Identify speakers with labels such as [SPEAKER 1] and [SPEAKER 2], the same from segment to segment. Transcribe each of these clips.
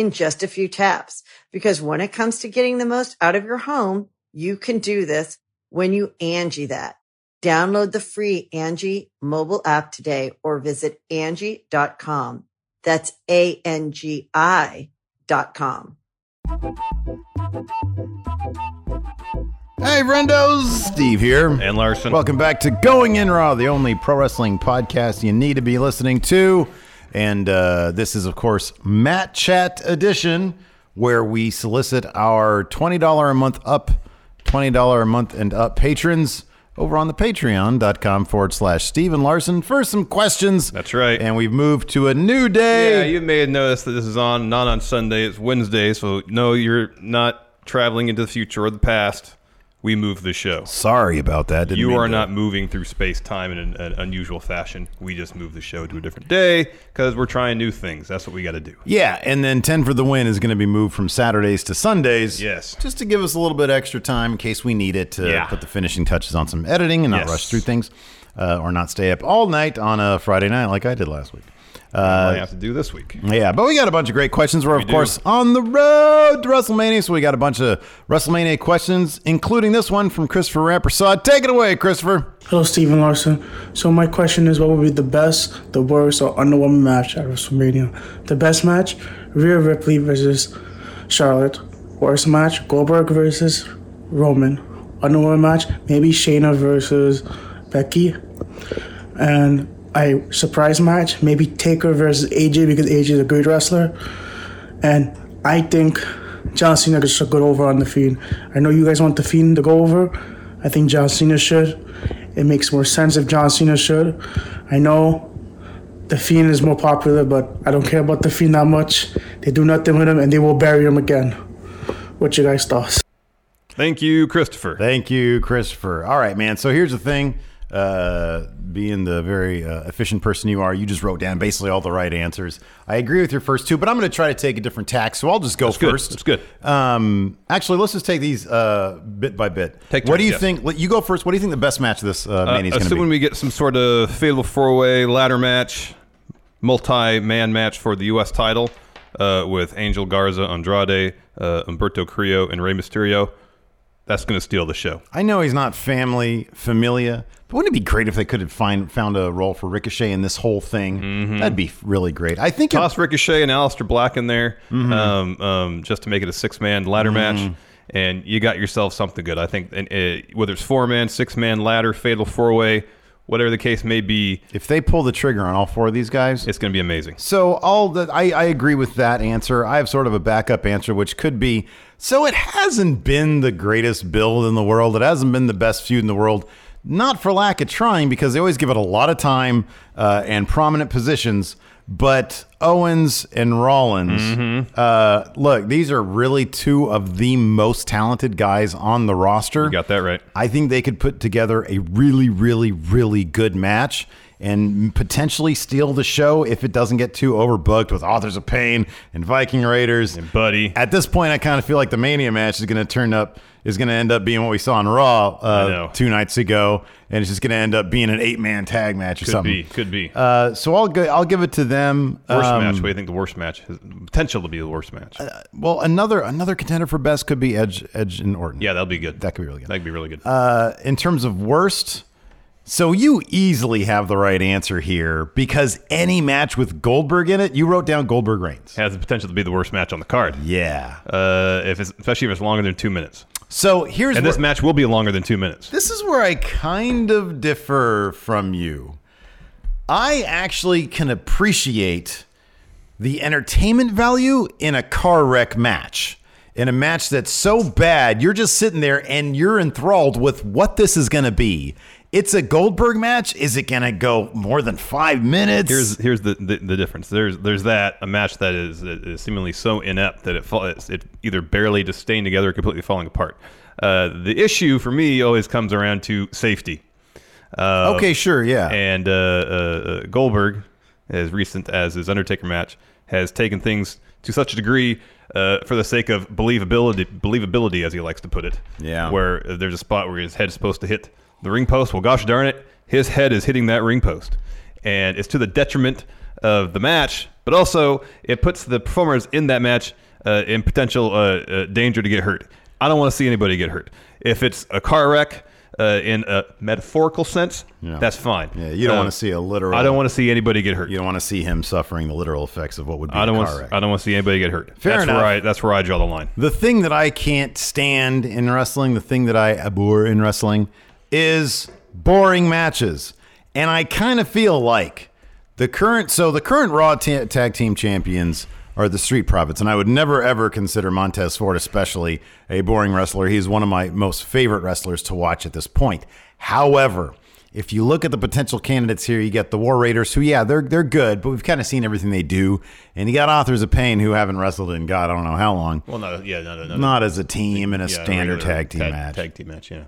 [SPEAKER 1] in just a few taps. Because when it comes to getting the most out of your home, you can do this when you Angie that. Download the free Angie mobile app today or visit Angie.com. That's A-N-G-I dot com.
[SPEAKER 2] Hey, Rendos! Steve here.
[SPEAKER 3] And Larson.
[SPEAKER 2] Welcome back to Going In Raw, the only pro wrestling podcast you need to be listening to. And uh, this is, of course, Mat Chat Edition, where we solicit our $20 a month up, $20 a month and up patrons over on the patreon.com forward slash Steven Larson for some questions.
[SPEAKER 3] That's right.
[SPEAKER 2] And we've moved to a new day.
[SPEAKER 3] Yeah, you may have noticed that this is on not on Sunday, it's Wednesday, so no, you're not traveling into the future or the past. We moved the show.
[SPEAKER 2] Sorry about that. Didn't
[SPEAKER 3] You are
[SPEAKER 2] to-
[SPEAKER 3] not moving through space time in an, an unusual fashion. We just moved the show to a different day because we're trying new things. That's what we got to do.
[SPEAKER 2] Yeah, and then 10 for the win is going to be moved from Saturdays to Sundays.
[SPEAKER 3] Yes.
[SPEAKER 2] Just to give us a little bit extra time in case we need it to
[SPEAKER 3] Yeah.
[SPEAKER 2] put the finishing touches on some editing and not
[SPEAKER 3] Yes.
[SPEAKER 2] rush through things uh, or not stay up all night on a Friday night like I did last week.
[SPEAKER 3] I uh, have to do this week.
[SPEAKER 2] Yeah, but we got a bunch of great questions. We're, of
[SPEAKER 3] do.
[SPEAKER 2] course, on the road to WrestleMania, so we got a bunch of WrestleMania questions, including this one from Christopher Rampersad. Take it away, Christopher.
[SPEAKER 4] Hello, Stephen Larson. So my question is, what would be the best, the worst, or underwhelming match at WrestleMania? The best match: Rhea Ripley versus Charlotte. Worst match: Goldberg versus Roman. Underwhelming match: maybe Shayna versus Becky. And a surprise match: maybe Taker versus AJ because AJ is a great wrestler. And I think John Cena should go over on the Fiend. I know you guys want the Fiend to go over. I think John Cena should. It makes more sense if John Cena should. I know the Fiend is more popular, but I don't care about the Fiend that much. They do nothing with him, and they will bury him again. What you guys thoughts?
[SPEAKER 3] Thank you, Christopher.
[SPEAKER 2] Thank you, Christopher. All right, man. So here's the thing. Uh, being the very uh, efficient person you are, you just wrote down basically all the right answers. I agree with your first two, but I'm going to try to take a different tack. So I'll just go
[SPEAKER 3] That's good.
[SPEAKER 2] first.
[SPEAKER 3] That's good.
[SPEAKER 2] Um, actually, let's just take these uh, bit by bit.
[SPEAKER 3] Take
[SPEAKER 2] what do you
[SPEAKER 3] yes.
[SPEAKER 2] think? You go first. What do you think the best match of this uh,
[SPEAKER 3] Uh,
[SPEAKER 2] mania is going to be?
[SPEAKER 3] assuming we get some sort of fatal four way ladder match, multi man match for the U.S. title uh, with Angel Garza, Andrade, uh, Umberto Carrillo, and Rey Mysterio, that's going to steal the show.
[SPEAKER 2] I know he's not family familia, but wouldn't it be great if they could have find, found a role for Ricochet in this whole thing? That'd be really great. I think it-
[SPEAKER 3] Mm-hmm. Toss Ricochet and Aleister Black in there
[SPEAKER 2] Mm-hmm.
[SPEAKER 3] um, um, just to make it a six man ladder match. And you got yourself something good. I think and, uh, whether it's four man, six man ladder, fatal four way, whatever the case may be,
[SPEAKER 2] if they pull the trigger on all four of these guys,
[SPEAKER 3] it's going to be amazing.
[SPEAKER 2] So all the I, I agree with that answer. I have sort of a backup answer, which could be so it hasn't been the greatest build in the world. It hasn't been the best feud in the world. Not for lack of trying, because they always give it a lot of time uh, and prominent positions. But Owens and Rollins,
[SPEAKER 3] Mm-hmm.
[SPEAKER 2] uh, look, these are really two of the most talented guys on the roster.
[SPEAKER 3] You got that right.
[SPEAKER 2] I think they could put together a really, really, really good match and potentially steal the show if it doesn't get too overbooked with Authors of Pain and Viking Raiders.
[SPEAKER 3] And Buddy.
[SPEAKER 2] At this point, I kind of feel like the Mania match is going to turn up is going to end up being what we saw on Raw uh, two nights ago, and it's just going to end up being an eight man tag match or
[SPEAKER 3] Could
[SPEAKER 2] something.
[SPEAKER 3] be. Could be.
[SPEAKER 2] Uh, so I'll go, I'll give it to them.
[SPEAKER 3] Worst
[SPEAKER 2] Um,
[SPEAKER 3] match. What do you think the worst match has potential to be the worst match?
[SPEAKER 2] Well, another another contender for best could be Edge Edge and Orton.
[SPEAKER 3] yeah, that'll be good.
[SPEAKER 2] that could be really good.
[SPEAKER 3] That could be really good.
[SPEAKER 2] Uh, in terms of worst, so you easily have the right answer here because any match with Goldberg in it, you wrote down Goldberg Reigns.
[SPEAKER 3] has the potential to be the worst match on the card.
[SPEAKER 2] Yeah.
[SPEAKER 3] Uh, if it's especially if it's longer than two minutes.
[SPEAKER 2] So here's
[SPEAKER 3] And this match will be longer than two minutes.
[SPEAKER 2] This is where I kind of differ from you. I actually can appreciate the entertainment value in a car wreck match. In a match that's so bad, you're just sitting there and you're enthralled with what this is going to be. It's a Goldberg match. Is it going to go more than five minutes?
[SPEAKER 3] Here's here's the, the, the difference. There's there's that a match that is, is seemingly so inept that it fall, it's, it either barely just staying together or completely falling apart. Uh, the issue for me always comes around to safety. Uh,
[SPEAKER 2] okay, sure, yeah.
[SPEAKER 3] And uh, uh, uh, Goldberg, as recent as his Undertaker match, has taken things to such a degree uh, for the sake of believability, believability, as he likes to put it.
[SPEAKER 2] Yeah.
[SPEAKER 3] Where there's a spot where his head's supposed to hit the ring post. Well, gosh darn it, his head is hitting that ring post, and it's to the detriment of the match. But also, it puts the performers in that match uh, in potential uh, uh, danger to get hurt. I don't want to see anybody get hurt. If it's a car wreck. Uh, in a metaphorical sense,
[SPEAKER 2] Yeah.
[SPEAKER 3] that's fine.
[SPEAKER 2] Yeah, you don't
[SPEAKER 3] Uh,
[SPEAKER 2] want to see a literal.
[SPEAKER 3] I don't want to see anybody get hurt.
[SPEAKER 2] You don't want to see him suffering the literal effects of what would be
[SPEAKER 3] I don't
[SPEAKER 2] a
[SPEAKER 3] want.
[SPEAKER 2] wreck.
[SPEAKER 3] I don't want to see anybody get hurt.
[SPEAKER 2] Fair
[SPEAKER 3] that's
[SPEAKER 2] enough.
[SPEAKER 3] Where I, that's where I draw the line.
[SPEAKER 2] The thing that I can't stand in wrestling, the thing that I abhor in wrestling, is boring matches. And I kind of feel like the current, so the current Raw ta- Tag Team Champions are the Street Profits. And I would never, ever consider Montez Ford, especially, a boring wrestler. He's one of my most favorite wrestlers to watch at this point. However, if you look at the potential candidates here, you get the War Raiders, who, yeah, they're they're good, but we've kind of seen everything they do. And you got Authors of Pain, who haven't wrestled in God, I don't know how long
[SPEAKER 3] Well, no, yeah, no, no, no.
[SPEAKER 2] not as a team in a
[SPEAKER 3] Yeah,
[SPEAKER 2] standard tag team match.
[SPEAKER 3] Tag team match, yeah.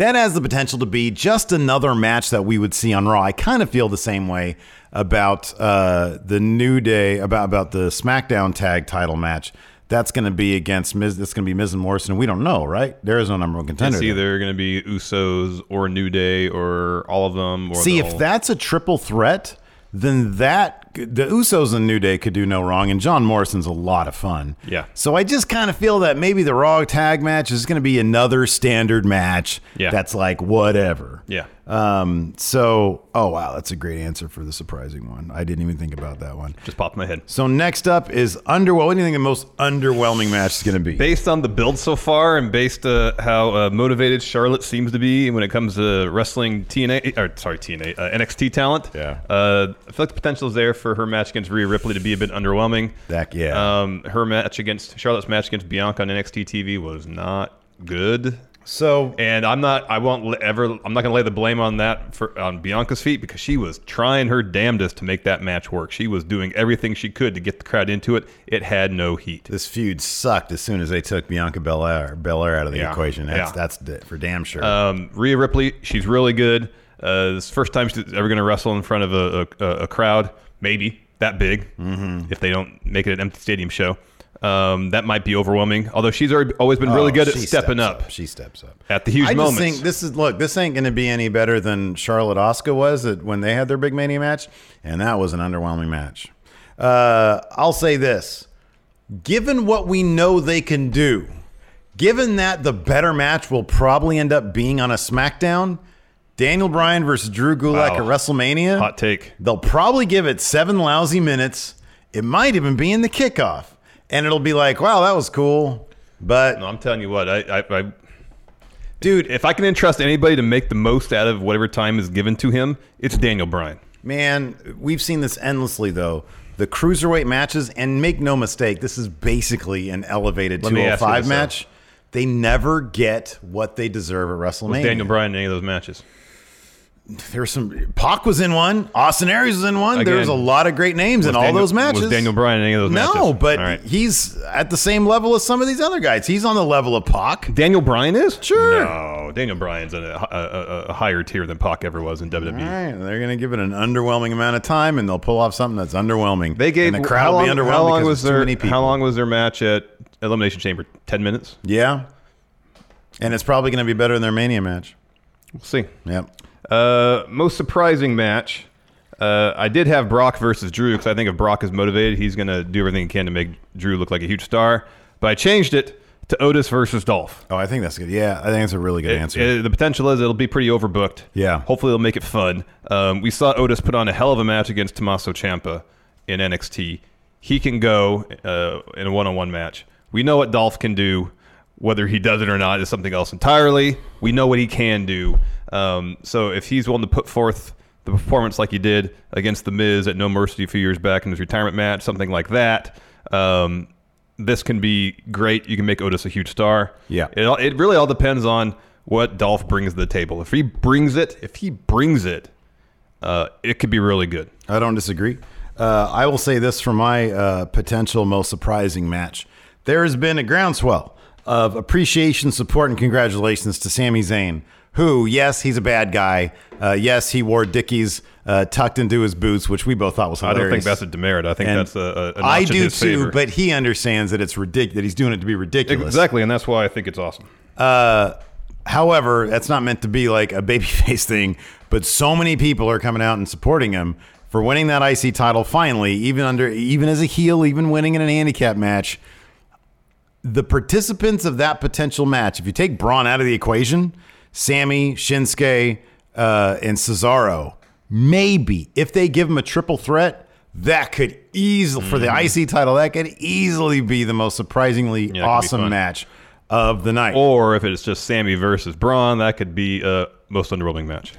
[SPEAKER 2] That has the potential to be just another match that we would see on Raw. I kind of feel the same way about uh, the New Day, about about the SmackDown tag title match. That's going to be against Miz. That's going to be Miz and Morrison. We don't know, right? There is no number one contender.
[SPEAKER 3] It's either going to be Usos or New Day or all of them. Or
[SPEAKER 2] See,
[SPEAKER 3] the
[SPEAKER 2] if
[SPEAKER 3] whole-
[SPEAKER 2] that's a triple threat, then that the Usos and New Day could do no wrong, and John Morrison's a lot of fun.
[SPEAKER 3] Yeah.
[SPEAKER 2] So I just kind of feel that maybe the Raw tag match is going to be another standard match.
[SPEAKER 3] Yeah.
[SPEAKER 2] That's like whatever.
[SPEAKER 3] Yeah.
[SPEAKER 2] Um. So, oh wow, that's a great answer for the surprising one. I didn't even think about that one.
[SPEAKER 3] just popped in my head.
[SPEAKER 2] So next up is underwhelming. What do you think the most underwhelming match is going to be?
[SPEAKER 3] Based on the build so far, and based uh, how uh, motivated Charlotte seems to be when it comes to wrestling TNA, or sorry TNA uh, NXT talent,
[SPEAKER 2] Yeah.
[SPEAKER 3] uh, I feel like the potential is there for her match against Rhea Ripley to be a bit underwhelming.
[SPEAKER 2] That- yeah.
[SPEAKER 3] Um, her match against Charlotte's match against Bianca on NXT TV was not good.
[SPEAKER 2] So
[SPEAKER 3] And I'm not. I won't ever. I'm not going to lay the blame on that for on Bianca's feet because she was trying her damnedest to make that match work. She was doing everything she could to get the crowd into it. It had no heat.
[SPEAKER 2] this feud sucked as soon as they took Bianca Belair Belair out of the
[SPEAKER 3] Yeah.
[SPEAKER 2] equation. That's
[SPEAKER 3] Yeah.
[SPEAKER 2] that's for damn sure.
[SPEAKER 3] Um, Rhea Ripley, she's really good. Uh, this first time she's ever going to wrestle in front of a, a, a crowd, maybe that big,
[SPEAKER 2] Mm-hmm.
[SPEAKER 3] if they don't make it an empty stadium show. Um, that might be overwhelming. Although she's already, always been really
[SPEAKER 2] Oh,
[SPEAKER 3] good at stepping
[SPEAKER 2] steps
[SPEAKER 3] up.
[SPEAKER 2] She steps up
[SPEAKER 3] At the huge
[SPEAKER 2] I just
[SPEAKER 3] moments.
[SPEAKER 2] think this is look. This ain't going to be any better than Charlotte Asuka was at, when they had their big mania match, and that was an underwhelming match. Uh, I'll say this: given what we know they can do, given that the better match will probably end up being on a SmackDown, Daniel Bryan versus Drew Gulak
[SPEAKER 3] Wow.
[SPEAKER 2] at WrestleMania.
[SPEAKER 3] Hot take.
[SPEAKER 2] They'll probably give it seven lousy minutes. It might even be in the kickoff, and it'll be like, "Wow, that was cool." But
[SPEAKER 3] No, I'm telling you what, I, I, I
[SPEAKER 2] dude,
[SPEAKER 3] if I can entrust anybody to make the most out of whatever time is given to him, it's Daniel Bryan.
[SPEAKER 2] Man, we've seen this endlessly though. The cruiserweight matches, and make no mistake, this is basically an elevated
[SPEAKER 3] Let me ask
[SPEAKER 2] 205
[SPEAKER 3] this, though.
[SPEAKER 2] match. They never get what they deserve at WrestleMania.
[SPEAKER 3] Was Daniel Bryan in any of those matches?
[SPEAKER 2] There's some. Pac was in one. Austin Aries was in one.
[SPEAKER 3] Again,
[SPEAKER 2] There's a lot of great names in all
[SPEAKER 3] Daniel-
[SPEAKER 2] those matches.
[SPEAKER 3] Was Daniel Bryan in any of those matches?
[SPEAKER 2] No, but
[SPEAKER 3] All right.
[SPEAKER 2] he's at the same level as some of these other guys. He's on the level of Pac.
[SPEAKER 3] Daniel Bryan is?
[SPEAKER 2] Sure.
[SPEAKER 3] No, Daniel Bryan's a, a, a, higher tier than Pac ever was in WWE.
[SPEAKER 2] Right, they're going to give it an underwhelming amount of time, and they'll pull off something that's underwhelming.
[SPEAKER 3] They gave
[SPEAKER 2] and the crowd
[SPEAKER 3] how
[SPEAKER 2] will
[SPEAKER 3] long,
[SPEAKER 2] be underwhelmed
[SPEAKER 3] how long
[SPEAKER 2] because
[SPEAKER 3] was
[SPEAKER 2] too
[SPEAKER 3] their
[SPEAKER 2] many people.
[SPEAKER 3] how long was their match at Elimination Chamber? Ten minutes.
[SPEAKER 2] Yeah, and it's probably going to be better than their Mania match.
[SPEAKER 3] We'll see.
[SPEAKER 2] Yep.
[SPEAKER 3] Uh, most surprising match. Uh, I did have Brock versus Drew because I think if Brock is motivated, he's going to do everything he can to make Drew look like a huge star. But I changed it to Otis versus Dolph.
[SPEAKER 2] Oh, I think that's good. Yeah, I think that's a really good answer.
[SPEAKER 3] It- the potential is it'll be pretty overbooked.
[SPEAKER 2] Yeah.
[SPEAKER 3] Hopefully, it'll make it fun. Um, we saw Otis put on a hell of a match against Tommaso Ciampa in NXT. He can go uh, in a one-on-one match. We know what Dolph can do. Whether he does it or not is something else entirely. We know what he can do. Um, so if he's willing to put forth the performance like he did against the Miz at No Mercy a few years back in his retirement match, something like that, um, this can be great. You can make Otis a huge star.
[SPEAKER 2] Yeah.
[SPEAKER 3] it, all- it really all depends on what Dolph brings to the table. If he brings it, if he brings it, uh, it could be really good.
[SPEAKER 2] I don't disagree. Uh, I will say this for my uh, potential most surprising match. There has been a groundswell of appreciation, support, and congratulations to Sami Zayn, who, yes, he's a bad guy. Uh, yes, he wore Dickies uh, tucked into his boots, which we both thought was hilarious.
[SPEAKER 3] I don't think that's a demerit. I think
[SPEAKER 2] And
[SPEAKER 3] that's a, a,
[SPEAKER 2] I do too,
[SPEAKER 3] favor.
[SPEAKER 2] but he understands that it's ridiculous. That he's doing it to be ridiculous.
[SPEAKER 3] exactly, and that's why I think it's awesome.
[SPEAKER 2] Uh, however, that's not meant to be like a babyface thing, but so many people are coming out and supporting him for winning that IC title finally, even under even as a heel, even winning in an handicap match. The participants of that potential match, if you take Braun out of the equation, Sami, Shinsuke, uh, and Cesaro, maybe if they give him a triple threat, that could easily for the IC title, that could easily be the most surprisingly
[SPEAKER 3] Mm-hmm.
[SPEAKER 2] awesome match of the night.
[SPEAKER 3] Or if it's just Sami versus Braun, that could be a most underwhelming match.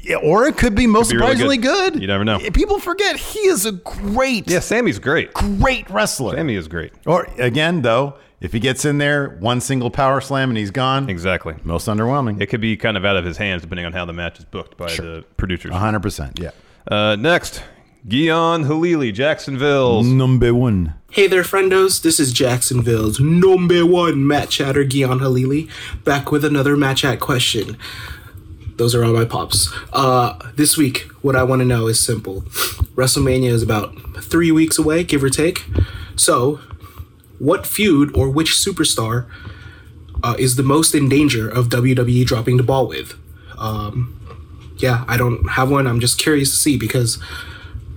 [SPEAKER 2] Yeah, or it could be most
[SPEAKER 3] be really
[SPEAKER 2] surprisingly
[SPEAKER 3] good.
[SPEAKER 2] good.
[SPEAKER 3] You never know.
[SPEAKER 2] People forget he is a great,
[SPEAKER 3] Yeah, Sami's great.
[SPEAKER 2] great wrestler.
[SPEAKER 3] Sami is great.
[SPEAKER 2] Or again, though, if he gets in there, one single power slam and he's gone.
[SPEAKER 3] Exactly.
[SPEAKER 2] Most underwhelming.
[SPEAKER 3] It could be kind of out of his hands depending on how the match is booked by the producers.
[SPEAKER 2] hundred percent. Yeah.
[SPEAKER 3] Uh, next, Guion Halili, Jacksonville's.
[SPEAKER 2] Number one.
[SPEAKER 5] Hey there, friendos. This is Jacksonville's number one Mat Chatter, Gian Halili, back with another Match Chat question. Those are all my pops. Uh, this week, what I want to know is simple. WrestleMania is about three weeks away, give or take. So, what feud or which superstar uh, is the most in danger of WWE dropping the ball with? Um, yeah, I don't have one. I'm just curious to see because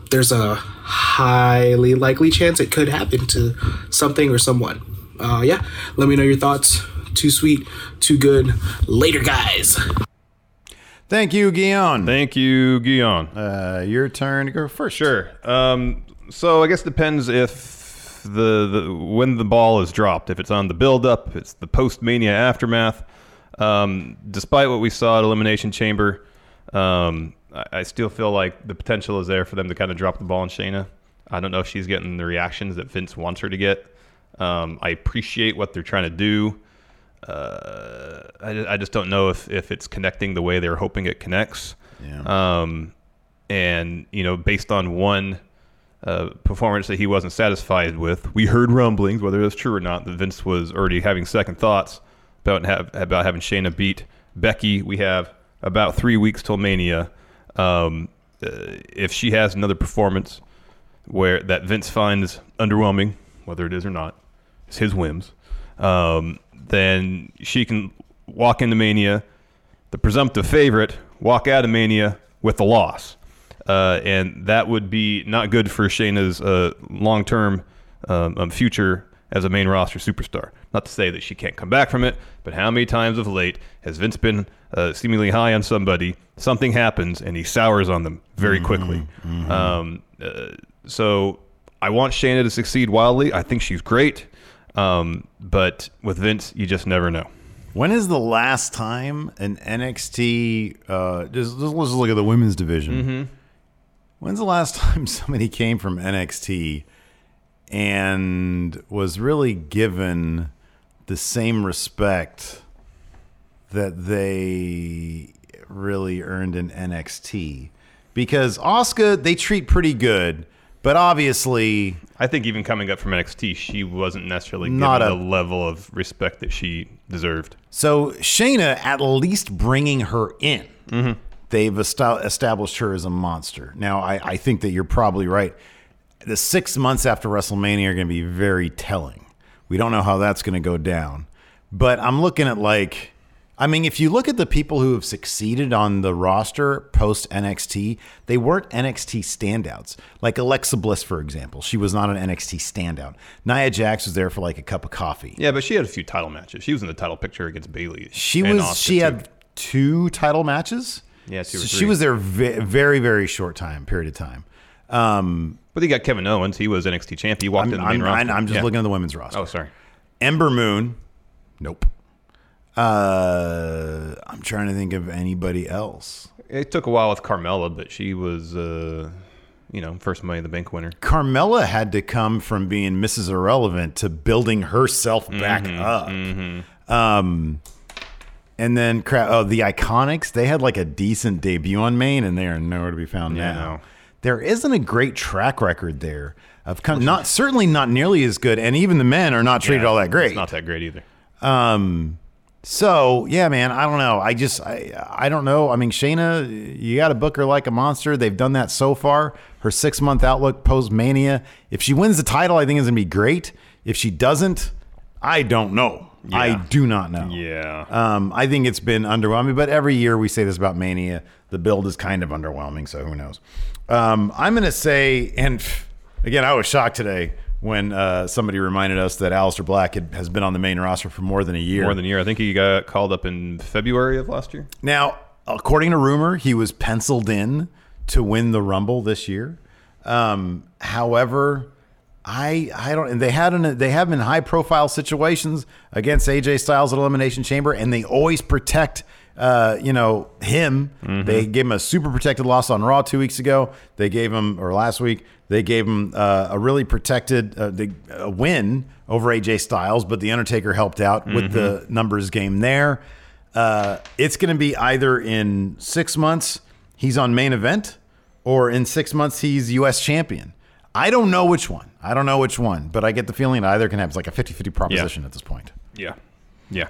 [SPEAKER 5] there's a highly likely chance it could happen to something or someone. Uh, yeah, let me know your thoughts. Too sweet, too good. Later, guys.
[SPEAKER 2] Thank you, Guion.
[SPEAKER 3] Thank you, Guion.
[SPEAKER 2] Uh, your turn to go first.
[SPEAKER 3] Sure. Um, so I guess it depends if the, the when the ball is dropped. If it's on the build up, it's the post mania aftermath. Um, despite what we saw at Elimination Chamber, um, I, I still feel like the potential is there for them to kind of drop the ball on Shayna. I don't know if she's getting the reactions that Vince wants her to get. Um, I appreciate what they're trying to do. Uh, I, I just don't know if, if it's connecting the way they're hoping it connects.
[SPEAKER 2] Yeah.
[SPEAKER 3] Um, and you know, based on one performance that he wasn't satisfied with, we heard rumblings, whether it's true or not, that Vince was already having second thoughts about have, about having Shayna beat Becky. We have about three weeks till Mania. Um, uh, if she has another performance where that Vince finds underwhelming, whether it is or not, it's his whims. Um, then she can walk into Mania, the presumptive favorite, walk out of Mania with the loss. Uh, and that would be not good for Shayna's uh, long term um, um, future as a main roster superstar. Not to say that she can't come back from it, but how many times of late has Vince been uh, seemingly high on somebody? Something happens and he sours on them very quickly. Um, uh, so I want Shayna to succeed wildly. I think she's great. Um, but with Vince, you just never know.
[SPEAKER 2] When is the last time an NXT? Uh, just, just let's look at the women's division.
[SPEAKER 3] Mm-hmm.
[SPEAKER 2] When's the last time somebody came from NXT and was really given the same respect that they really earned in NXT? Because Asuka, they treat pretty good, but obviously
[SPEAKER 3] I think even coming up from NXT, she wasn't necessarily given
[SPEAKER 2] Not a-
[SPEAKER 3] the level of respect that she deserved.
[SPEAKER 2] So Shayna, at least bringing her in, mm-hmm. They've established her as a monster. Now, I, I think that you're probably right. The six months after WrestleMania are going to be very telling. We don't know how that's going to go down, but I'm looking at like, I mean, if you look at the people who have succeeded on the roster post NXT, they weren't NXT standouts. Like Alexa Bliss, for example, she was not an NXT standout. Nia Jax was there for like a cup of coffee.
[SPEAKER 3] Yeah, but she had a few title matches. She was in the title picture against Bayley.
[SPEAKER 2] She was. She
[SPEAKER 3] too.
[SPEAKER 2] had two title matches.
[SPEAKER 3] Yeah, two
[SPEAKER 2] So she was there ve- very, very short time period of time. Um,
[SPEAKER 3] But you got Kevin Owens. He was NXT champ. He walked
[SPEAKER 2] I'm,
[SPEAKER 3] in the main
[SPEAKER 2] I'm,
[SPEAKER 3] roster.
[SPEAKER 2] I'm just
[SPEAKER 3] Yeah.
[SPEAKER 2] looking at the women's roster.
[SPEAKER 3] Oh, sorry.
[SPEAKER 2] Ember Moon Nope. Uh, I'm trying to think of anybody else.
[SPEAKER 3] It took a while with Carmella, but she was, uh, you know, first Money in the Bank winner.
[SPEAKER 2] Carmella had to come from being Mrs. Irrelevant to building herself back up. Um, and then cra- oh, the Iconics, they had like a decent debut on main, and they are nowhere to be found
[SPEAKER 3] Yeah,
[SPEAKER 2] now.
[SPEAKER 3] no.
[SPEAKER 2] There isn't a great track record there of come, not certainly not nearly as good, and even the men are not treated all that great.
[SPEAKER 3] It's not that great either.
[SPEAKER 2] Um, so yeah, man, I don't know. I just I I don't know. I mean, Shayna, you got to book her like a monster. They've done that so far. Her six month outlook post Mania. If she wins the title, I think it's gonna be great. If she doesn't, I don't know. I do not know.
[SPEAKER 3] Yeah.
[SPEAKER 2] Um, I think it's been underwhelming, but every year we say this about Mania. The build is kind of underwhelming, so who knows? Um, I'm going to say, and again, I was shocked today when uh, somebody reminded us that Aleister Black had, has been on the main roster for more than a year.
[SPEAKER 3] More than a year. I think he got called up in February of last year.
[SPEAKER 2] Now, according to rumor, he was penciled in to win the Rumble this year. Um, however, I I don't. And they had an, they have been high profile situations against AJ Styles at Elimination Chamber, and they always protect. Uh, you know him. They gave him a super protected loss on Raw two weeks ago. They gave him, or last week, they gave him uh, a really protected uh, the, a win over AJ Styles. But the Undertaker helped out with the numbers game there. Uh, it's going to be either in six months he's on main event, or in six months he's U.S. champion. I don't know which one. I don't know which one, but I get the feeling either can have It's like a 50 50 proposition at this point.
[SPEAKER 3] Yeah. Yeah.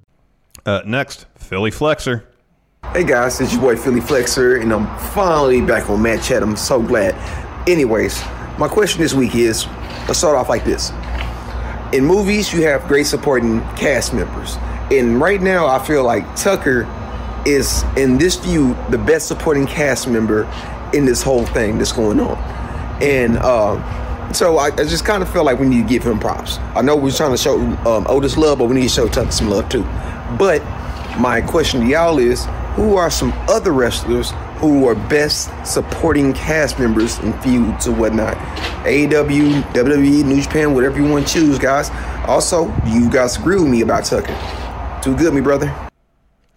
[SPEAKER 3] Uh, next, Philly Flexer.
[SPEAKER 6] Hey guys, it's your boy Philly Flexer, and I'm finally back on Mat Chat. I'm so glad. Anyways, my question this week is let's start off like this. In movies, you have great supporting cast members. And right now, I feel like Tucker is, in this view, the best supporting cast member in this whole thing that's going on. And uh, so I, I just kind of feel like we need to give him props. I know we're trying to show um, Otis love, but we need to show Tucker some love too. But my question to y'all is who are some other wrestlers who are best supporting cast members in feuds or whatnot? AEW, WWE, New Japan, whatever you want to choose, guys. Also, you guys agree with me about Tucker? Too good, me brother.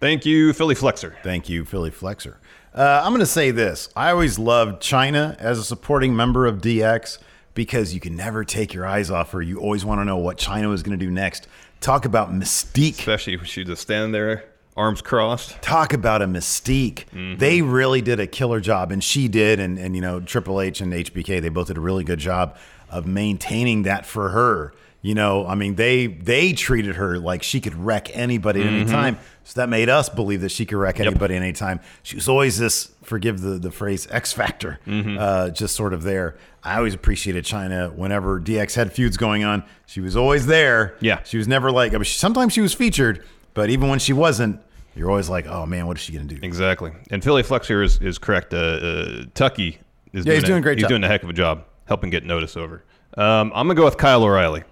[SPEAKER 3] Thank you, Philly Flexer.
[SPEAKER 2] Thank you, Philly Flexer. Uh, I'm going to say this. I always loved Chyna as a supporting member of DX because you can never take your eyes off her. You always want to know what China was going to do next. Talk about mystique.
[SPEAKER 3] Especially if she just standing there arms crossed.
[SPEAKER 2] Talk about a mystique.
[SPEAKER 3] Mm-hmm.
[SPEAKER 2] They really did a killer job, and she did, and and you know Triple H and HBK, they both did a really good job of maintaining that for her. You know, I mean, they they treated her like she could wreck anybody at any
[SPEAKER 3] Mhm.
[SPEAKER 2] time. So that made us believe that she could wreck anybody at any time. She was always this, forgive the, the phrase, X factor,
[SPEAKER 3] Mhm.
[SPEAKER 2] uh, just sort of there. I always appreciated Chyna whenever DX had feuds going on. She was always there.
[SPEAKER 3] Yeah.
[SPEAKER 2] She was never like, I mean, sometimes she was featured, but even when she wasn't, you're always like, oh man, what is she going to do?
[SPEAKER 3] Exactly. And Philly Flexer is, is correct. Uh, uh, Tucky is
[SPEAKER 2] Yeah, he's doing a great
[SPEAKER 3] He's
[SPEAKER 2] job.
[SPEAKER 3] doing a heck of a job helping get notice over. Um, I'm gonna go with Kyle O'Reilly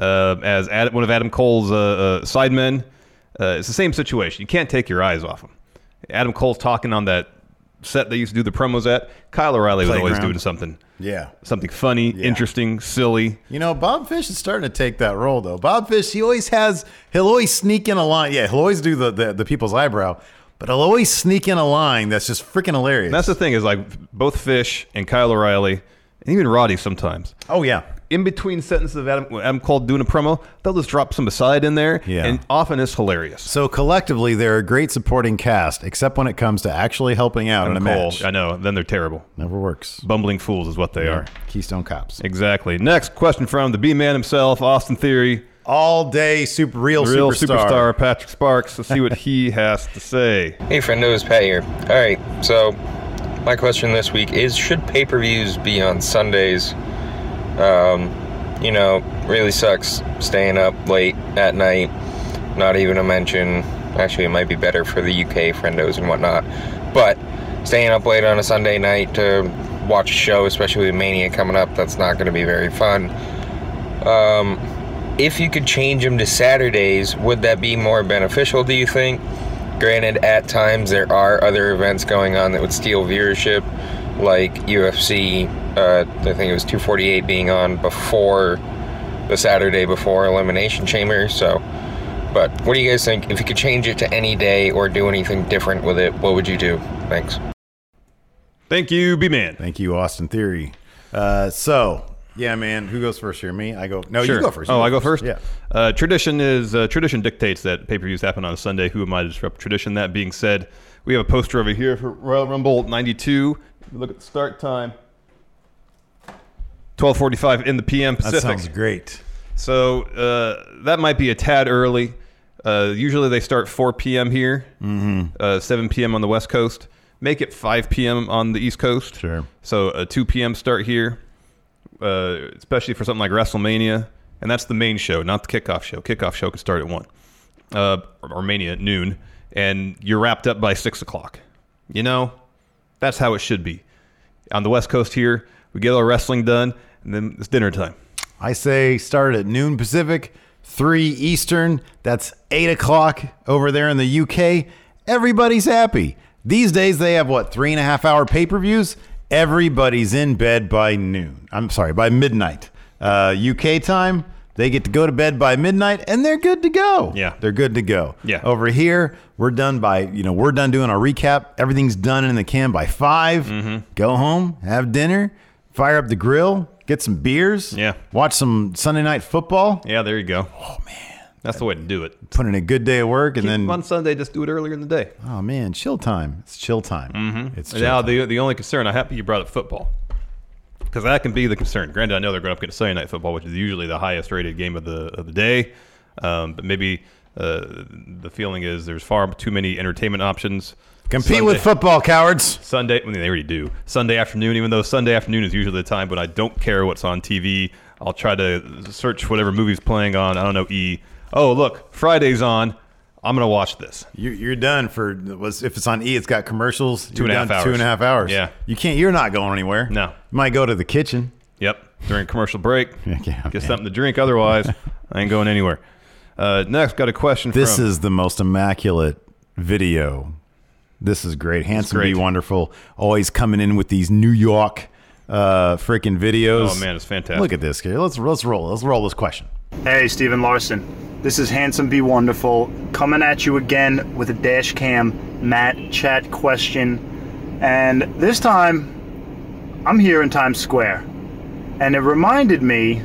[SPEAKER 3] uh, as Ad, one of Adam Cole's uh, uh, sidemen. Uh, it's the same situation. You can't take your eyes off him. Adam Cole's talking on that set they used to do the promos at. Kyle O'Reilly was always doing something.
[SPEAKER 2] Yeah.
[SPEAKER 3] Something funny, interesting, silly.
[SPEAKER 2] You know, Bob Fish is starting to take that role, though. Bob Fish, he always has, he'll always sneak in a line. Yeah, he'll always do the, the, the people's eyebrow, but he'll always sneak in a line that's just freaking hilarious.
[SPEAKER 3] And that's the thing is like both Fish and Kyle O'Reilly, and even Roddy sometimes.
[SPEAKER 2] Oh yeah.
[SPEAKER 3] In between sentences of Adam, Adam Cole doing a promo, they'll just drop some aside in there,
[SPEAKER 2] Yeah.
[SPEAKER 3] and often it's hilarious.
[SPEAKER 2] So collectively, they're a great supporting cast, except when it comes to actually helping out in a
[SPEAKER 3] Cole,
[SPEAKER 2] match.
[SPEAKER 3] I know. Then they're terrible.
[SPEAKER 2] Never works.
[SPEAKER 3] Bumbling fools is what they
[SPEAKER 2] Yeah.
[SPEAKER 3] are.
[SPEAKER 2] Keystone Cops.
[SPEAKER 3] Exactly. Next question from the B Man himself, Austin Theory.
[SPEAKER 2] All day super real,
[SPEAKER 3] real
[SPEAKER 2] superstar.
[SPEAKER 3] superstar Patrick Sparks. Let's see what he has to say.
[SPEAKER 7] Hey, friendo, it's Pat here. All right, so my question this week is: Should pay-per-views be on Sundays? Um, you know, really sucks staying up late at night. Not even a mention, actually, it might be better for the UK friendos and whatnot. But staying up late on a Sunday night to watch a show, especially with Mania coming up, that's not going to be very fun. Um, if you could change them to Saturdays, would that be more beneficial, do you think? Granted, at times there are other events going on that would steal viewership, like UFC, uh, I think it was 248 being on before the Saturday before Elimination Chamber. So, but what do you guys think? If you could change it to any day or do anything different with it, what would you do? Thanks.
[SPEAKER 3] Thank you, B Man.
[SPEAKER 2] Thank you, Austin Theory. Uh, so, yeah, man, who goes first here? Me? I go. No,
[SPEAKER 3] Sure.
[SPEAKER 2] you go first. You
[SPEAKER 3] oh, I go first.
[SPEAKER 2] Yeah.
[SPEAKER 3] Uh, tradition is uh, tradition dictates that pay per views happen on a Sunday. Who am I to disrupt tradition? That being said, we have a poster over here for Royal Rumble '92. Look at the start time. 12:45 in the PM Pacific.
[SPEAKER 2] That sounds great.
[SPEAKER 3] So uh, that might be a tad early. Uh, usually they start 4 p.m. here,
[SPEAKER 2] Mhm.
[SPEAKER 3] uh, 7 p.m. on the West Coast. Make it 5 p.m. on the East Coast.
[SPEAKER 2] Sure.
[SPEAKER 3] So a 2 p.m. start here, uh, especially for something like WrestleMania, and that's the main show, not the kickoff show. Kickoff show could start at one, uh, or Mania at noon, and you're wrapped up by six o'clock. You know, that's how it should be. On the West Coast here, we get our wrestling done, and then it's dinner time.
[SPEAKER 2] I say start at noon Pacific, 3 Eastern. That's 8 o'clock over there in the UK. Everybody's happy. These days, they have what, three and a half hour pay per views? Everybody's in bed by noon. I'm sorry, by midnight. Uh, UK time, they get to go to bed by midnight and they're good to go.
[SPEAKER 3] Yeah.
[SPEAKER 2] They're good to go.
[SPEAKER 3] Yeah.
[SPEAKER 2] Over here, we're done by, you know, we're done doing our recap. Everything's done in the can by 5
[SPEAKER 3] Mm-hmm.
[SPEAKER 2] Go home, have dinner, fire up the grill, get some beers.
[SPEAKER 3] Yeah.
[SPEAKER 2] Watch some Sunday night football.
[SPEAKER 3] Yeah, there you go. Oh man, that's the way to do it.
[SPEAKER 2] Put in a good day of work and
[SPEAKER 3] Keep
[SPEAKER 2] then
[SPEAKER 3] on Sunday, just do it earlier in the day.
[SPEAKER 2] oh man, chill time. It's chill time. Mm-hmm. It's chill
[SPEAKER 3] now
[SPEAKER 2] time.
[SPEAKER 3] the the only concern. I'm happy you brought up football because that can be the concern. Granted, I know they're going up against Sunday night football, which is usually the highest rated game of the of the day. Um, but maybe uh, the feeling is there's far too many entertainment options.
[SPEAKER 2] Compete with football, cowards.
[SPEAKER 3] Sunday, I mean, they already do. Sunday afternoon, even though Sunday afternoon is usually the time but I don't care what's on TV. I'll try to search whatever movie's playing on. I don't know E. Oh, look, Friday's on. I'm gonna watch this.
[SPEAKER 2] You're, you're done for was if it's on E, it's got commercials.
[SPEAKER 3] Two
[SPEAKER 2] you're
[SPEAKER 3] and a half hours.
[SPEAKER 2] Two and a half hours.
[SPEAKER 3] Yeah.
[SPEAKER 2] you can't. You're not going anywhere.
[SPEAKER 3] No.
[SPEAKER 2] you might go to the kitchen.
[SPEAKER 3] Yep. During commercial break.
[SPEAKER 2] Yeah,
[SPEAKER 3] Get
[SPEAKER 2] man.
[SPEAKER 3] something to drink. Otherwise, I ain't going anywhere. Uh, next, got a question
[SPEAKER 2] This
[SPEAKER 3] from.
[SPEAKER 2] is the most immaculate video. This is great. Handsome, be wonderful. Always coming in with these New York uh freaking videos.
[SPEAKER 3] Oh, man, it's fantastic.
[SPEAKER 2] Look at this here. Let's let's roll. Let's roll this question.
[SPEAKER 8] Hey, Stephen Larson. This is Handsome Be Wonderful coming at you again with a dash cam Mat chat question. And this time, I'm here in Times Square. And it reminded me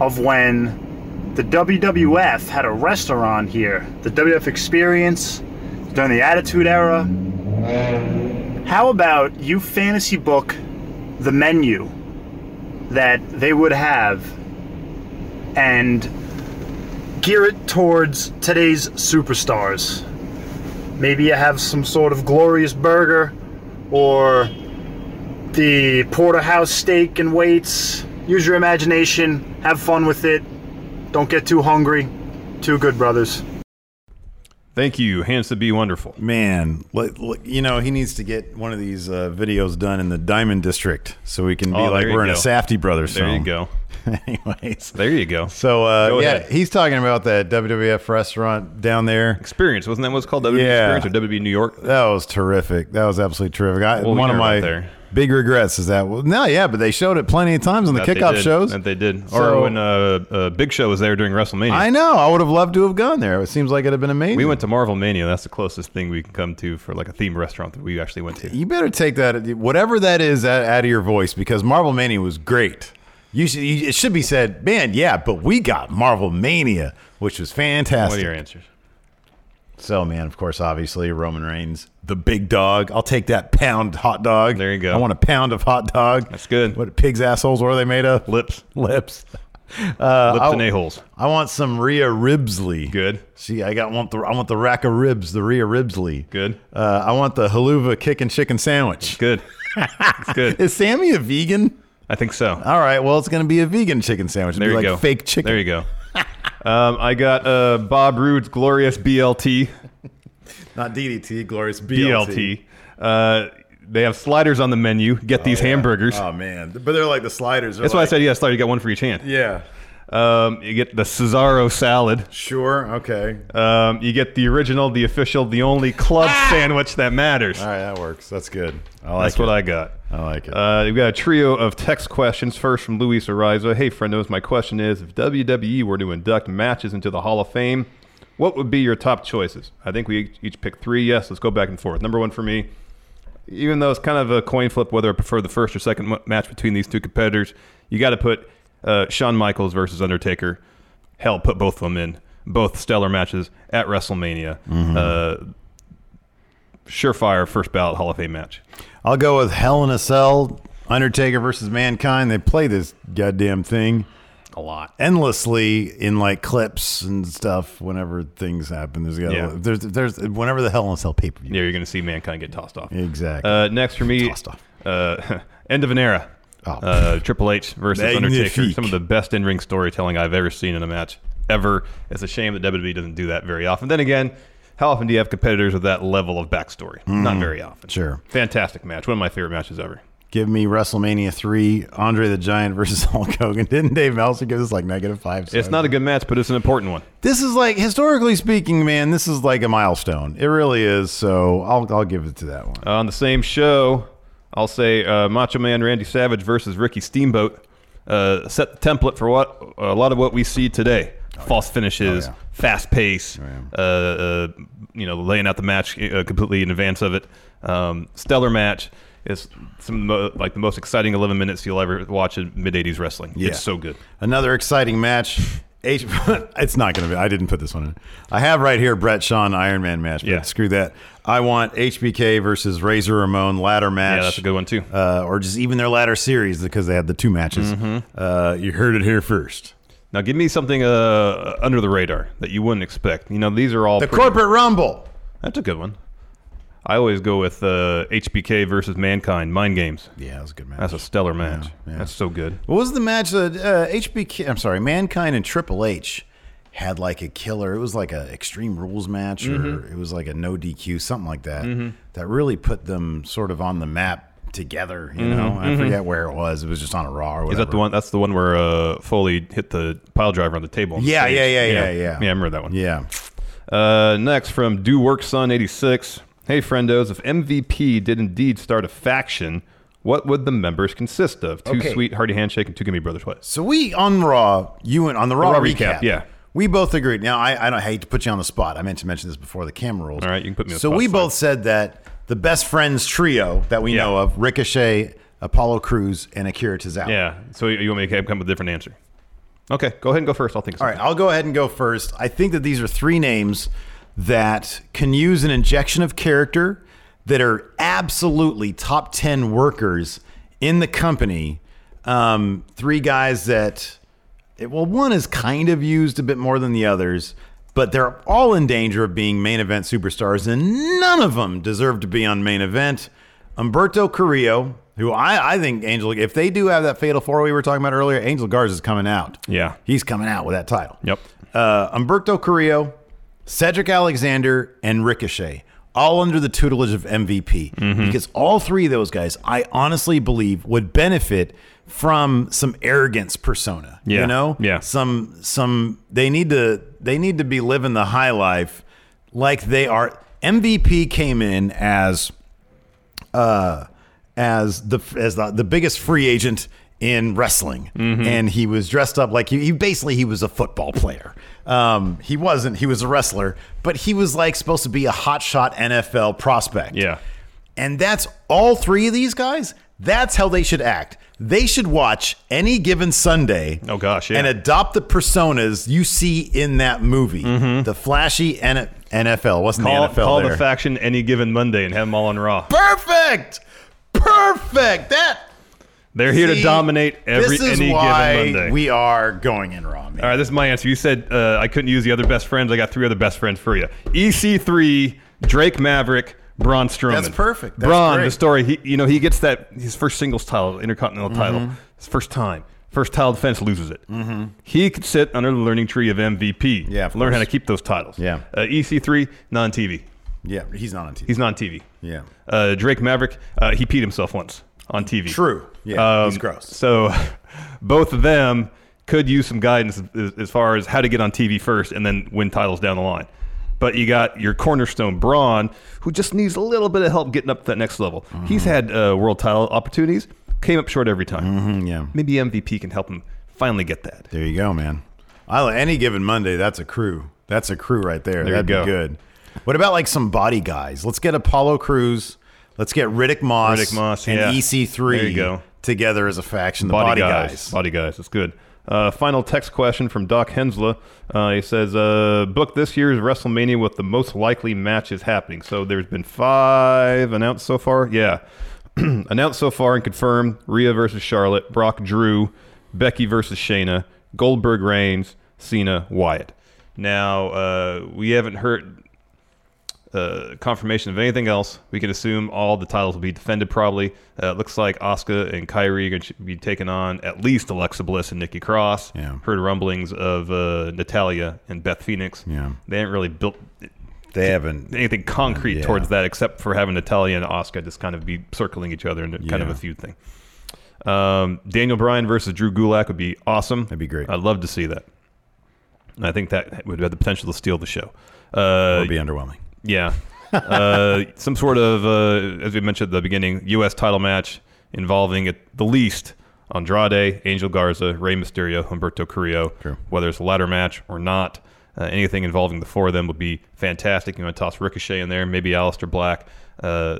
[SPEAKER 8] of when the WWF had a restaurant here, the WWF Experience. during the Attitude Era. How about you fantasy book the menu that they would have and gear it towards today's superstars? Maybe you have some sort of glorious burger or the porterhouse steak and weights. Use your imagination, have fun with it. Don't get too hungry. Two good brothers.
[SPEAKER 3] Thank you, Hands to Be Wonderful.
[SPEAKER 2] Man, look, look, you know he needs to get one of these uh, videos done in the Diamond District so we can be
[SPEAKER 3] Oh,
[SPEAKER 2] like we're in a
[SPEAKER 3] go.
[SPEAKER 2] Safdie Brothers
[SPEAKER 3] There you
[SPEAKER 2] film.
[SPEAKER 3] go.
[SPEAKER 2] Anyways,
[SPEAKER 3] There you go.
[SPEAKER 2] so uh,
[SPEAKER 3] Go
[SPEAKER 2] yeah,
[SPEAKER 3] ahead.
[SPEAKER 2] he's talking about that WWF restaurant down there.
[SPEAKER 3] Experience wasn't that what's called WWE
[SPEAKER 2] Yeah.
[SPEAKER 3] Experience or WB New York?
[SPEAKER 2] That was terrific. That was absolutely terrific. I,
[SPEAKER 3] Well,
[SPEAKER 2] one of my big regrets is that well, no, yeah, but they showed it plenty of times on the
[SPEAKER 3] That
[SPEAKER 2] kickoff shows.
[SPEAKER 3] That they did.
[SPEAKER 2] So-
[SPEAKER 3] or when uh, uh, Big Show was there during WrestleMania.
[SPEAKER 2] I know. I would have loved to have gone there. It seems like it'd have been amazing.
[SPEAKER 3] we went to Marvel Mania. That's the closest thing we can come to for like a themed restaurant that we actually went to.
[SPEAKER 2] You better take that, whatever that is, out, out of your voice because Marvel Mania was great. You should. You, it should be said, man. Yeah, but we got Marvel Mania, which was fantastic.
[SPEAKER 3] What are your answers?
[SPEAKER 2] So, man, of course, obviously Roman Reigns, the big dog. I'll take that pound hot dog.
[SPEAKER 3] There you go.
[SPEAKER 2] I want a pound of hot dog.
[SPEAKER 3] That's good.
[SPEAKER 2] What pigs' assholes? were they made of?
[SPEAKER 3] Lips.
[SPEAKER 2] Lips. Uh,
[SPEAKER 3] Lips
[SPEAKER 2] I-
[SPEAKER 3] and a-holes.
[SPEAKER 2] I want some Rhea Ribsley.
[SPEAKER 3] Good.
[SPEAKER 2] See, I got want the I want the rack of ribs, the Rhea Ribsley.
[SPEAKER 3] Good.
[SPEAKER 2] Uh, I want the Helluva kicking chicken sandwich.
[SPEAKER 3] Good. It's good.
[SPEAKER 2] Is Sami a vegan?
[SPEAKER 3] I think so.
[SPEAKER 2] All right. Well, it's going to be a vegan chicken sandwich. It'll
[SPEAKER 3] There
[SPEAKER 2] be
[SPEAKER 3] you
[SPEAKER 2] like
[SPEAKER 3] go.
[SPEAKER 2] fake chicken.
[SPEAKER 3] There you go. um, I got uh, Bob Roode's Glorious BLT.
[SPEAKER 2] Not DDT, glorious BLT.
[SPEAKER 3] BLT. Uh, they have sliders on the menu. Get these hamburgers.
[SPEAKER 2] Oh man, but they're like the sliders.
[SPEAKER 3] That's why I said a slider. You got one for each hand.
[SPEAKER 2] Yeah.
[SPEAKER 3] Um, you get the Cesaro salad.
[SPEAKER 2] Sure. Okay.
[SPEAKER 3] Um, you get the original, the official, the only club sandwich that matters.
[SPEAKER 2] All right, that works. That's good. I like
[SPEAKER 3] That's
[SPEAKER 2] it.
[SPEAKER 3] what I got.
[SPEAKER 2] I like it.
[SPEAKER 3] Uh, we've got a trio of text questions. First from Luis Ariza. Hey, friendos, my question is if WWE were to induct matches into the Hall of Fame, what would be your top choices? I think we each, each pick three. Yes, let's go back and forth. Number one for me, even though it's kind of a coin flip whether I prefer the first or second match between these two competitors, you got to put uh, Shawn Michaels versus Undertaker. Hell, put both of them in. Both stellar matches at WrestleMania. Uh, surefire first ballot Hall of Fame match.
[SPEAKER 2] I'll go with Hell in a Cell, Undertaker versus Mankind. They play this goddamn thing
[SPEAKER 3] A lot.
[SPEAKER 2] endlessly in like clips and stuff. Whenever things happen, there's got
[SPEAKER 3] Yeah.
[SPEAKER 2] there's there's whenever the Hell in a Cell pay per view.
[SPEAKER 3] Yeah, you're going to see Mankind get tossed off.
[SPEAKER 2] Exactly.
[SPEAKER 3] Uh, next for me,
[SPEAKER 2] Tossed off.
[SPEAKER 3] Uh, end of an era.
[SPEAKER 2] Oh.
[SPEAKER 3] Uh, Triple H versus Undertaker. Some of the best in-ring storytelling I've ever seen in a match ever. It's a shame that WWE doesn't do that very often. Then again, how often do you have competitors with that level of backstory? Not very often.
[SPEAKER 2] Sure.
[SPEAKER 3] Fantastic match. One of my favorite matches ever.
[SPEAKER 2] Give me WrestleMania three, Andre the Giant versus Hulk Hogan. Didn't Dave Meltzer give us like negative five?
[SPEAKER 3] It's not a good match, but it's an important one.
[SPEAKER 2] This is like historically speaking, man. This is like a milestone. It really is. So I'll I'll give it to that one.
[SPEAKER 3] on the same show, I'll say uh, Macho Man Randy Savage versus Ricky Steamboat uh, set the template for what a lot of what we see today: false finishes,
[SPEAKER 2] Oh, yeah.
[SPEAKER 3] fast pace, uh, uh, you know, laying out the match uh, completely in advance of it. Um, stellar match. It's some the mo- like the most exciting 11 minutes you'll ever watch in mid 80s wrestling.
[SPEAKER 2] Yeah.
[SPEAKER 3] It's so good.
[SPEAKER 2] Another exciting match. It's not going to be. I didn't put this one in. I have right here Brett Shawn Iron Man match. But
[SPEAKER 3] Yeah.
[SPEAKER 2] Screw that. I want HBK versus Razor Ramon ladder match.
[SPEAKER 3] Yeah, that's a good one too.
[SPEAKER 2] Uh, or just even their ladder series because they had the two matches.
[SPEAKER 3] Mm-hmm.
[SPEAKER 2] Uh, you heard it here first.
[SPEAKER 3] Now give me something uh, under the radar that you wouldn't expect. You know, these are all
[SPEAKER 2] The
[SPEAKER 3] pretty-
[SPEAKER 2] Corporate Rumble.
[SPEAKER 3] That's a good one. I always go with uh, HBK versus Mankind, Mind Games.
[SPEAKER 2] Yeah, that was a good match.
[SPEAKER 3] That's a stellar match.
[SPEAKER 2] yeah.
[SPEAKER 3] That's so good.
[SPEAKER 2] What was the match that uh, HBK? I'm sorry, Mankind and Triple H had like a killer. It was like a Extreme Rules match, or
[SPEAKER 3] Mm-hmm.
[SPEAKER 2] it was like a no DQ, something like that. That really put them sort of on the map together. You know, I forget where it was. It was just on a Raw or whatever.
[SPEAKER 3] Mm-hmm. Is that the one? That's the one where uh, Foley hit the pile driver on the table. on the
[SPEAKER 2] Yeah,
[SPEAKER 3] stage.
[SPEAKER 2] yeah, yeah, yeah, yeah.
[SPEAKER 3] Yeah, I remember that one.
[SPEAKER 2] Yeah.
[SPEAKER 3] Uh, next from Do Work Son eighty six. Hey friendos, if MVP did indeed start a faction, what would the members consist of? Two
[SPEAKER 2] Okay.
[SPEAKER 3] sweet hearty handshake and two gimme brothers. What?
[SPEAKER 2] So we on Raw, you went on the Raw,
[SPEAKER 3] Raw
[SPEAKER 2] recap,
[SPEAKER 3] recap, yeah.
[SPEAKER 2] We both agreed. Now I, I don't hate to put you on the spot. I meant to mention this before the camera rolls.
[SPEAKER 3] All right, you can put me on the
[SPEAKER 2] So we both said that the best friends trio that we
[SPEAKER 3] Yeah.
[SPEAKER 2] know of, Ricochet, Apollo Crews, and Akira Tozawa.
[SPEAKER 3] Yeah. So you you want me to come up with a different answer? Okay, go ahead and go first. I'll think. Of
[SPEAKER 2] All right, I'll go ahead and go first. I think that these are three names that can use an injection of character that are absolutely top 10 workers in the company. Um, three guys that, well, one is kind of used a bit more than the others, but they're all in danger of being main event superstars, and none of them deserve to be on main event. Humberto Carrillo, who I, I think Angel, if they do have that fatal four we were talking about earlier, Angel Garza is coming out.
[SPEAKER 3] Yeah.
[SPEAKER 2] He's coming out with that title.
[SPEAKER 3] Yep.
[SPEAKER 2] Uh, Humberto Carrillo, Cedric Alexander, and Ricochet, all under the tutelage of MVP.
[SPEAKER 3] Mm-hmm.
[SPEAKER 2] Because all three of those guys, I honestly believe, would benefit from some arrogance persona.
[SPEAKER 3] Yeah.
[SPEAKER 2] You know?
[SPEAKER 3] Yeah.
[SPEAKER 2] Some some they need to they need to be living the high life like they are. MVP came in as uh, as the as the, the biggest free agent in wrestling, and he was dressed up like he, he basically he was a football player. Um, he wasn't. He was a wrestler, but he was like supposed to be a hotshot NFL prospect.
[SPEAKER 3] Yeah.
[SPEAKER 2] And that's all three of these guys. That's how they should act. They should watch any given Sunday.
[SPEAKER 3] Oh gosh, yeah.
[SPEAKER 2] And adopt the personas you see in that movie. The flashy N- NFL wasn't
[SPEAKER 3] Call,
[SPEAKER 2] the NFL
[SPEAKER 3] call
[SPEAKER 2] there.
[SPEAKER 3] the faction any given Monday and have them all on Raw.
[SPEAKER 2] Perfect. Perfect. That
[SPEAKER 3] They're here to dominate every
[SPEAKER 2] this is
[SPEAKER 3] any
[SPEAKER 2] why
[SPEAKER 3] given Monday.
[SPEAKER 2] we are going in raw. Man.
[SPEAKER 3] All right, this is my answer. You said uh, I couldn't use the other best friends. I got three other best friends for you. EC3, Drake Maverick, Braun Strowman.
[SPEAKER 2] That's perfect. That's
[SPEAKER 3] Braun,
[SPEAKER 2] great.
[SPEAKER 3] the story. He, you know, he gets that his first singles title, Intercontinental title,
[SPEAKER 2] Mhm.
[SPEAKER 3] his first time, first title defense, loses it.
[SPEAKER 2] Mhm.
[SPEAKER 3] He could sit under the learning tree of MVP.
[SPEAKER 2] Yeah, of
[SPEAKER 3] learn how to
[SPEAKER 2] course.
[SPEAKER 3] keep those titles.
[SPEAKER 2] Yeah.
[SPEAKER 3] Uh, EC3, non TV.
[SPEAKER 2] Yeah, he's not on TV.
[SPEAKER 3] He's not on TV.
[SPEAKER 2] Yeah.
[SPEAKER 3] Uh, Drake Maverick, uh, he peed himself once on TV.
[SPEAKER 2] True. Yeah, he's
[SPEAKER 3] Um,
[SPEAKER 2] gross.
[SPEAKER 3] So both of them could use some guidance as, as far as how to get on TV first and then win titles down the line. But you got your cornerstone Braun, who just needs a little bit of help getting up to that next level. He's had uh, world title opportunities, came up short every time.
[SPEAKER 2] Mm-hmm, yeah.
[SPEAKER 3] Maybe MVP can help him finally get that.
[SPEAKER 2] There you go, man. I, any given Monday, that's a crew. That's a crew right there.
[SPEAKER 3] There you
[SPEAKER 2] That'd
[SPEAKER 3] go.
[SPEAKER 2] be good. What about like some body guys? Let's get Apollo Crews. Let's get Riddick Moss,
[SPEAKER 3] Riddick Moss,
[SPEAKER 2] and
[SPEAKER 3] yeah.
[SPEAKER 2] EC3
[SPEAKER 3] There you go.
[SPEAKER 2] together as a faction. The body, guys.
[SPEAKER 3] Body guys. That's good. Uh, final text question from Doc Hensla. Uh, he says, uh, "Book this year's WrestleMania with the most likely matches happening." So there's been five announced so far. Yeah, announced so far and confirmed: Rhea versus Charlotte, Brock Drew, Becky versus Shayna, Goldberg Reigns, Cena Wyatt. Now uh, we haven't heard uh, confirmation of anything else. We can assume all the titles will be defended probably. Uh, it looks like Asuka and Kairi are going to be taking on at least Alexa Bliss and Nikki Cross.
[SPEAKER 2] Yeah.
[SPEAKER 3] Heard rumblings of uh, Natalya and Beth Phoenix.
[SPEAKER 2] Yeah.
[SPEAKER 3] They haven't really built
[SPEAKER 2] They haven't.
[SPEAKER 3] anything concrete
[SPEAKER 2] Yeah.
[SPEAKER 3] towards that except for having Natalya and Asuka just kind of be circling each other in a kind of a feud thing. Um, Daniel Bryan versus Drew Gulak would be awesome. That'd
[SPEAKER 2] be great.
[SPEAKER 3] I'd love to see that. And I think that would have the potential to steal the show. Uh,
[SPEAKER 2] Would be underwhelming.
[SPEAKER 3] Yeah. uh, some sort of, uh, as we mentioned at the beginning, U.S. title match involving at the least Andrade, Angel Garza, Rey Mysterio, Humberto Carrillo. Whether it's a ladder match or not, uh, anything involving the four of them would be fantastic. You want to toss Ricochet in there, maybe Aleister Black uh,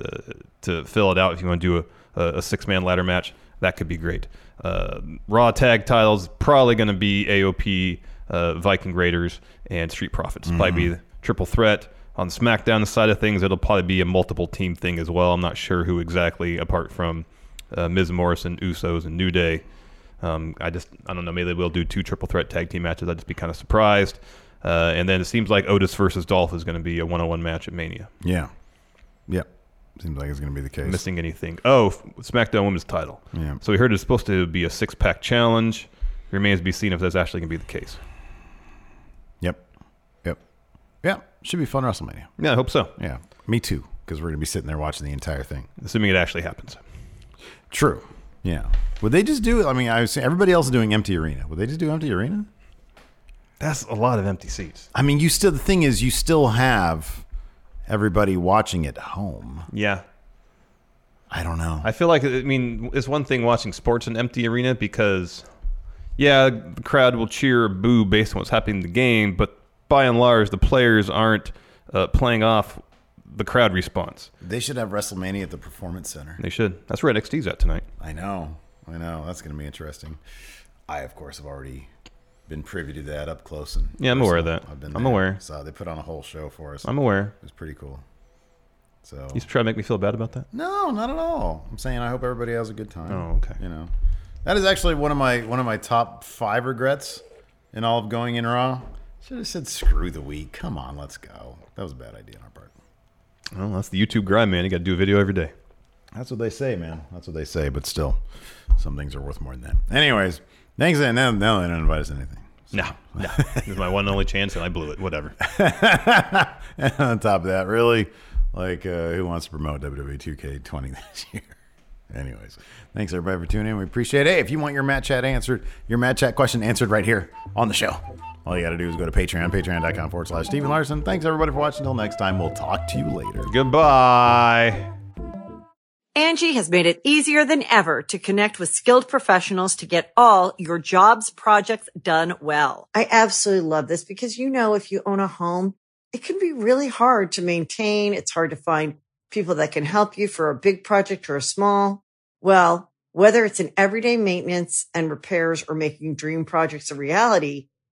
[SPEAKER 3] to fill it out if you want to do a, a six man ladder match. That could be great. Uh, Raw tag titles probably going to be AOP, uh, Viking Raiders, and Street Profits. Probably be the triple threat. On SmackDown side of things, it'll probably be a multiple team thing as well. I'm not sure who exactly, apart from uh, Miz Morrison, Usos, and New Day. Um, I just, I don't know. Maybe we'll do two triple threat tag team matches. I'd just be kind of surprised. Uh, and then it seems like Otis versus Dolph is going to be a one on one match at Mania.
[SPEAKER 2] Yeah. Yep. Seems like it's going to be the case.
[SPEAKER 3] Missing anything? Oh, SmackDown Women's title.
[SPEAKER 2] Yeah.
[SPEAKER 3] So we heard it's supposed to be a six pack challenge. Remains to be seen if that's actually going to be the case.
[SPEAKER 2] Yeah. Should be fun WrestleMania.
[SPEAKER 3] Yeah, I hope so.
[SPEAKER 2] Yeah. Me too. Because we're going to be sitting there watching the entire thing.
[SPEAKER 3] Assuming it actually happens.
[SPEAKER 2] True. Yeah. Would they just do? I mean, I was saying everybody else is doing empty arena. Would they just do empty arena?
[SPEAKER 3] That's a lot of empty seats.
[SPEAKER 2] I mean, you still. The thing is, you still have everybody watching at home.
[SPEAKER 3] Yeah.
[SPEAKER 2] I don't know.
[SPEAKER 3] I feel like I mean it's one thing watching sports in empty arena because yeah, the crowd will cheer or boo based on what's happening in the game, but by and large the players aren't uh, playing off the crowd response.
[SPEAKER 2] They should have WrestleMania at the Performance Center.
[SPEAKER 3] They should. That's where NXT's at tonight.
[SPEAKER 2] I know. I know. That's going to be interesting. I, of course, have already been privy to that up close and
[SPEAKER 3] Yeah, I'm aware of that.
[SPEAKER 2] I've been
[SPEAKER 3] I'm
[SPEAKER 2] there.
[SPEAKER 3] aware.
[SPEAKER 2] So they put on a whole show for us.
[SPEAKER 3] I'm aware.
[SPEAKER 2] It was pretty cool. So
[SPEAKER 3] You try to make me feel bad about that?
[SPEAKER 2] no, not at all. I'm saying I hope everybody has a good time.
[SPEAKER 3] Oh, okay.
[SPEAKER 2] You know, that is actually one of my one of my top five regrets in all of going in raw. Should have said screw the week. Come on, let's go. That was a bad idea on our part.
[SPEAKER 3] Well, that's the YouTube grind, man. You got to do a video every day.
[SPEAKER 2] That's what they say, man. That's what they say. But still, some things are worth more than that. Anyways, thanks. And now, now they don't invite us to anything.
[SPEAKER 3] No, no. this is my one and only chance, and I blew it. Whatever.
[SPEAKER 2] and on top of that, really, like, uh, who wants to promote WWE 2K20 this year? Anyways, thanks everybody for tuning in. We appreciate it. Hey, if you want your Mat Chat answered, your Mat Chat question answered right here on the show, all you got to do is go to Patreon, patreon.com forward slash Stephen Larson. Thanks everybody for watching. Until next time, we'll talk to you later.
[SPEAKER 3] Goodbye.
[SPEAKER 1] Angie has made it easier than ever to connect with skilled professionals to get all your jobs projects done well. I absolutely love this because, you know, if you own a home, it can be really hard to maintain. It's hard to find people that can help you for a big project or a small. Well, whether it's in everyday maintenance and repairs or making dream projects a reality,